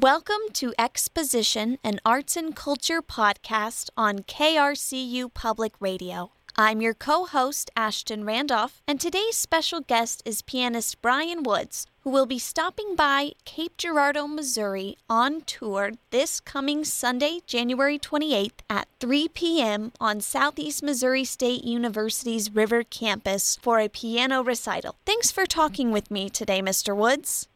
Welcome to Exposition, an arts and culture podcast on KRCU Public Radio. I'm your co host, Ashton Randolph, and today's special guest is pianist Brian Woods, who will be stopping by Cape Girardeau, Missouri on tour this coming Sunday, January 28th at 3 p.m. on Southeast Missouri State University's River campus for a piano recital. Thanks for talking with me today, Mr. Woods.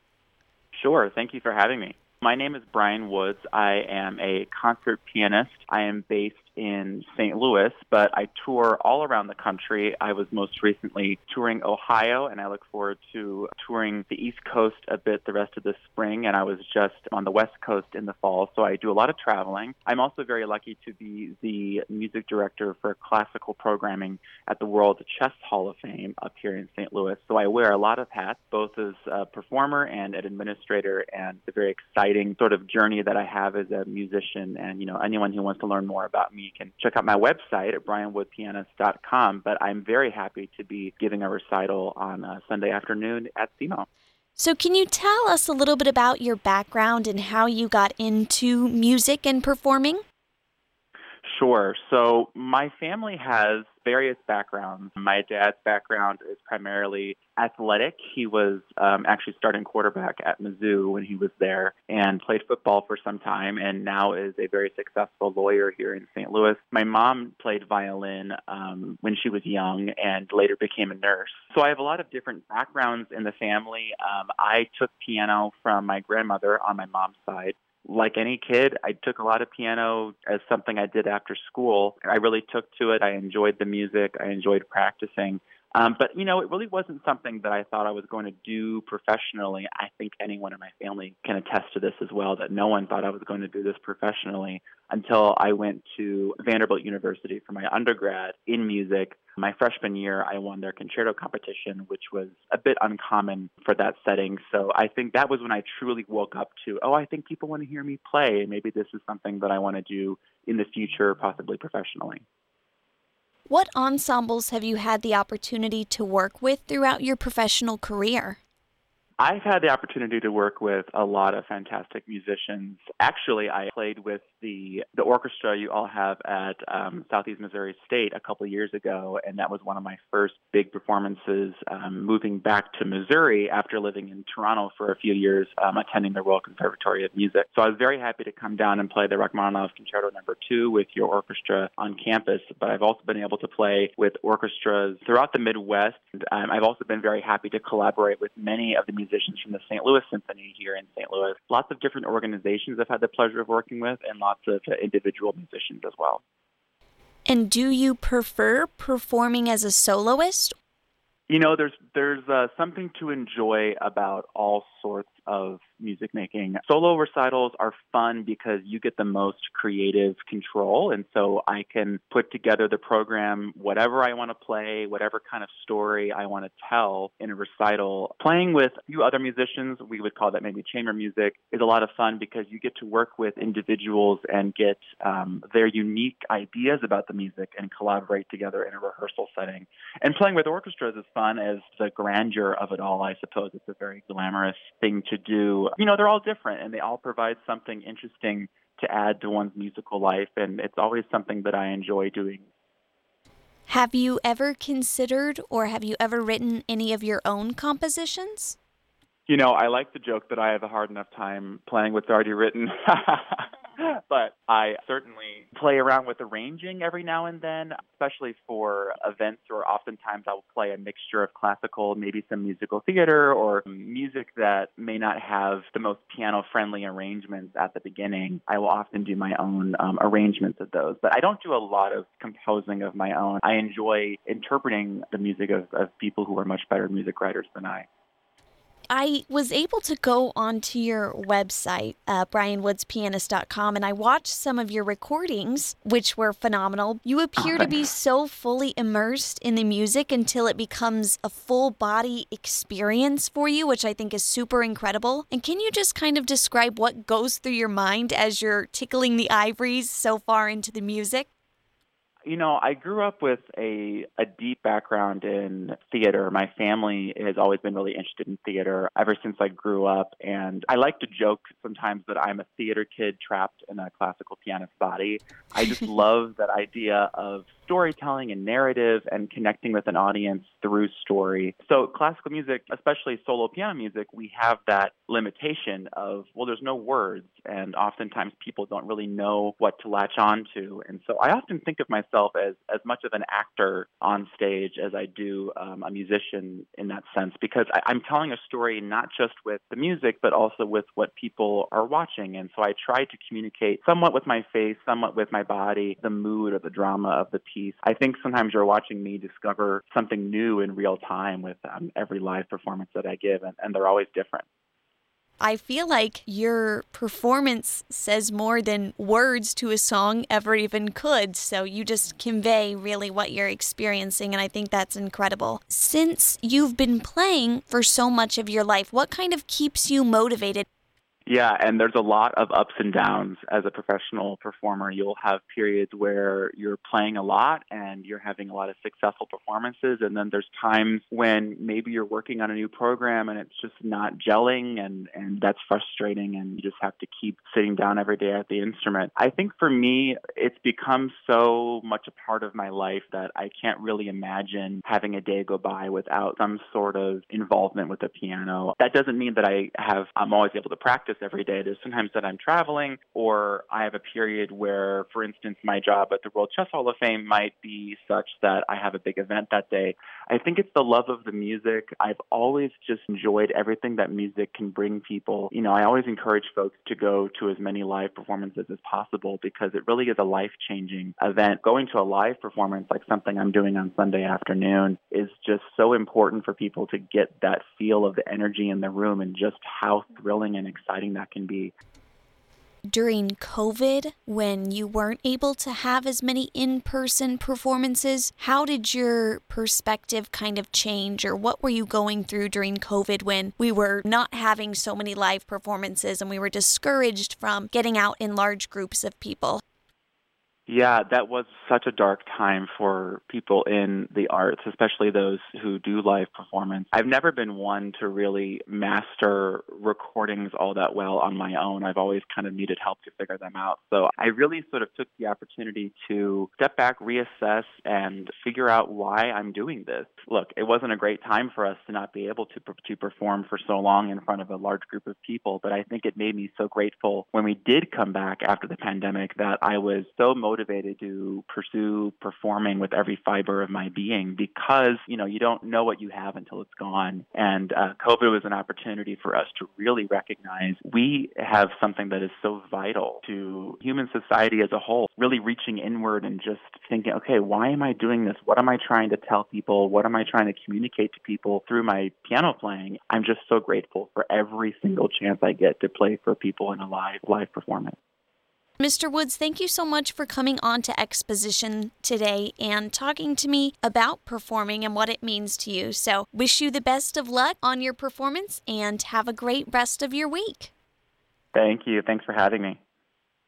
Sure. Thank you for having me. My name is Brian Woods. I am a concert pianist. I am based in St. Louis, but I tour all around the country. I was most recently touring Ohio, and I look forward to touring the East Coast a bit the rest of the spring. And I was just on the West Coast in the fall, so I do a lot of traveling. I'm also very lucky to be the music director for classical programming at the World Chess Hall of Fame up here in St. Louis. So I wear a lot of hats, both as a performer and an administrator, and the very exciting sort of journey that I have as a musician. And, you know, anyone who wants to learn more about me you can check out my website at brianwoodpianist.com. But I'm very happy to be giving a recital on a Sunday afternoon at SEMO. So, can you tell us a little bit about your background and how you got into music and performing? Sure. So, my family has various backgrounds. My dad's background is primarily athletic. He was um, actually starting quarterback at Mizzou when he was there and played football for some time and now is a very successful lawyer here in St. Louis. My mom played violin um, when she was young and later became a nurse. So I have a lot of different backgrounds in the family. Um, I took piano from my grandmother on my mom's side like any kid, I took a lot of piano as something I did after school. I really took to it. I enjoyed the music. I enjoyed practicing. Um, but you know, it really wasn't something that I thought I was going to do professionally. I think anyone in my family can attest to this as well. That no one thought I was going to do this professionally until I went to Vanderbilt University for my undergrad in music. My freshman year, I won their concerto competition, which was a bit uncommon for that setting. So I think that was when I truly woke up to, oh, I think people want to hear me play. Maybe this is something that I want to do in the future, possibly professionally. What ensembles have you had the opportunity to work with throughout your professional career? I've had the opportunity to work with a lot of fantastic musicians. Actually, I played with the the orchestra you all have at um, Southeast Missouri State a couple years ago, and that was one of my first big performances. Um, moving back to Missouri after living in Toronto for a few years, um, attending the Royal Conservatory of Music. So I was very happy to come down and play the Rachmaninoff Concerto Number Two with your orchestra on campus. But I've also been able to play with orchestras throughout the Midwest. And, um, I've also been very happy to collaborate with many of the musicians from the St. Louis Symphony here in St. Louis. Lots of different organizations I've had the pleasure of working with, and lots of uh, individual musicians as well. And do you prefer performing as a soloist? You know, there's there's uh, something to enjoy about all sorts of music making. Solo recitals are fun because you get the most creative control. And so I can put together the program, whatever I want to play, whatever kind of story I want to tell in a recital. Playing with a few other musicians, we would call that maybe chamber music, is a lot of fun because you get to work with individuals and get um, their unique ideas about the music and collaborate together in a rehearsal setting. And playing with orchestras is fun as the grandeur of it all, I suppose. It's a very glamorous thing to do you know, they're all different and they all provide something interesting to add to one's musical life. And it's always something that I enjoy doing. Have you ever considered or have you ever written any of your own compositions? You know, I like the joke that I have a hard enough time playing what's already written. but I certainly play around with arranging every now and then, especially for events or oftentimes I will play a mixture of classical, maybe some musical theater or music that may not have the most piano friendly arrangements at the beginning. I will often do my own um, arrangements of those, but I don't do a lot of composing of my own. I enjoy interpreting the music of, of people who are much better music writers than I. I was able to go onto your website, uh, brianwoodspianist.com, and I watched some of your recordings, which were phenomenal. You appear to be so fully immersed in the music until it becomes a full body experience for you, which I think is super incredible. And can you just kind of describe what goes through your mind as you're tickling the ivories so far into the music? You know, I grew up with a, a deep background in theater. My family has always been really interested in theater ever since I grew up. And I like to joke sometimes that I'm a theater kid trapped in a classical pianist body. I just love that idea of storytelling and narrative and connecting with an audience through story. So, classical music, especially solo piano music, we have that limitation of, well, there's no words. And oftentimes people don't really know what to latch on to. And so I often think of myself as, as much of an actor on stage as I do um, a musician in that sense, because I, I'm telling a story not just with the music, but also with what people are watching. And so I try to communicate somewhat with my face, somewhat with my body, the mood or the drama of the piece. I think sometimes you're watching me discover something new in real time with um, every live performance that I give, and, and they're always different. I feel like your performance says more than words to a song ever even could. So you just convey really what you're experiencing, and I think that's incredible. Since you've been playing for so much of your life, what kind of keeps you motivated? Yeah, and there's a lot of ups and downs as a professional performer. You'll have periods where you're playing a lot and you're having a lot of successful performances, and then there's times when maybe you're working on a new program and it's just not gelling, and and that's frustrating, and you just have to keep sitting down every day at the instrument. I think for me, it's become so much a part of my life that I can't really imagine having a day go by without some sort of involvement with the piano. That doesn't mean that I have I'm always able to practice practice every day. There's sometimes that I'm traveling, or I have a period where, for instance, my job at the World Chess Hall of Fame might be such that I have a big event that day. I think it's the love of the music. I've always just enjoyed everything that music can bring people. You know, I always encourage folks to go to as many live performances as possible because it really is a life changing event. Going to a live performance, like something I'm doing on Sunday afternoon, is just so important for people to get that feel of the energy in the room and just how thrilling and exciting exciting that can be. During COVID, when you weren't able to have as many in person performances, how did your perspective kind of change, or what were you going through during COVID when we were not having so many live performances and we were discouraged from getting out in large groups of people? Yeah, that was such a dark time for people in the arts, especially those who do live performance. I've never been one to really master recordings all that well on my own. I've always kind of needed help to figure them out. So I really sort of took the opportunity to step back, reassess, and figure out why I'm doing this. Look, it wasn't a great time for us to not be able to to perform for so long in front of a large group of people, but I think it made me so grateful when we did come back after the pandemic that I was so motivated motivated to pursue performing with every fiber of my being because, you know, you don't know what you have until it's gone. And uh, COVID was an opportunity for us to really recognize we have something that is so vital to human society as a whole, really reaching inward and just thinking, okay, why am I doing this? What am I trying to tell people? What am I trying to communicate to people through my piano playing? I'm just so grateful for every single chance I get to play for people in a live live performance. Mr. Woods, thank you so much for coming on to Exposition today and talking to me about performing and what it means to you. So, wish you the best of luck on your performance and have a great rest of your week. Thank you. Thanks for having me.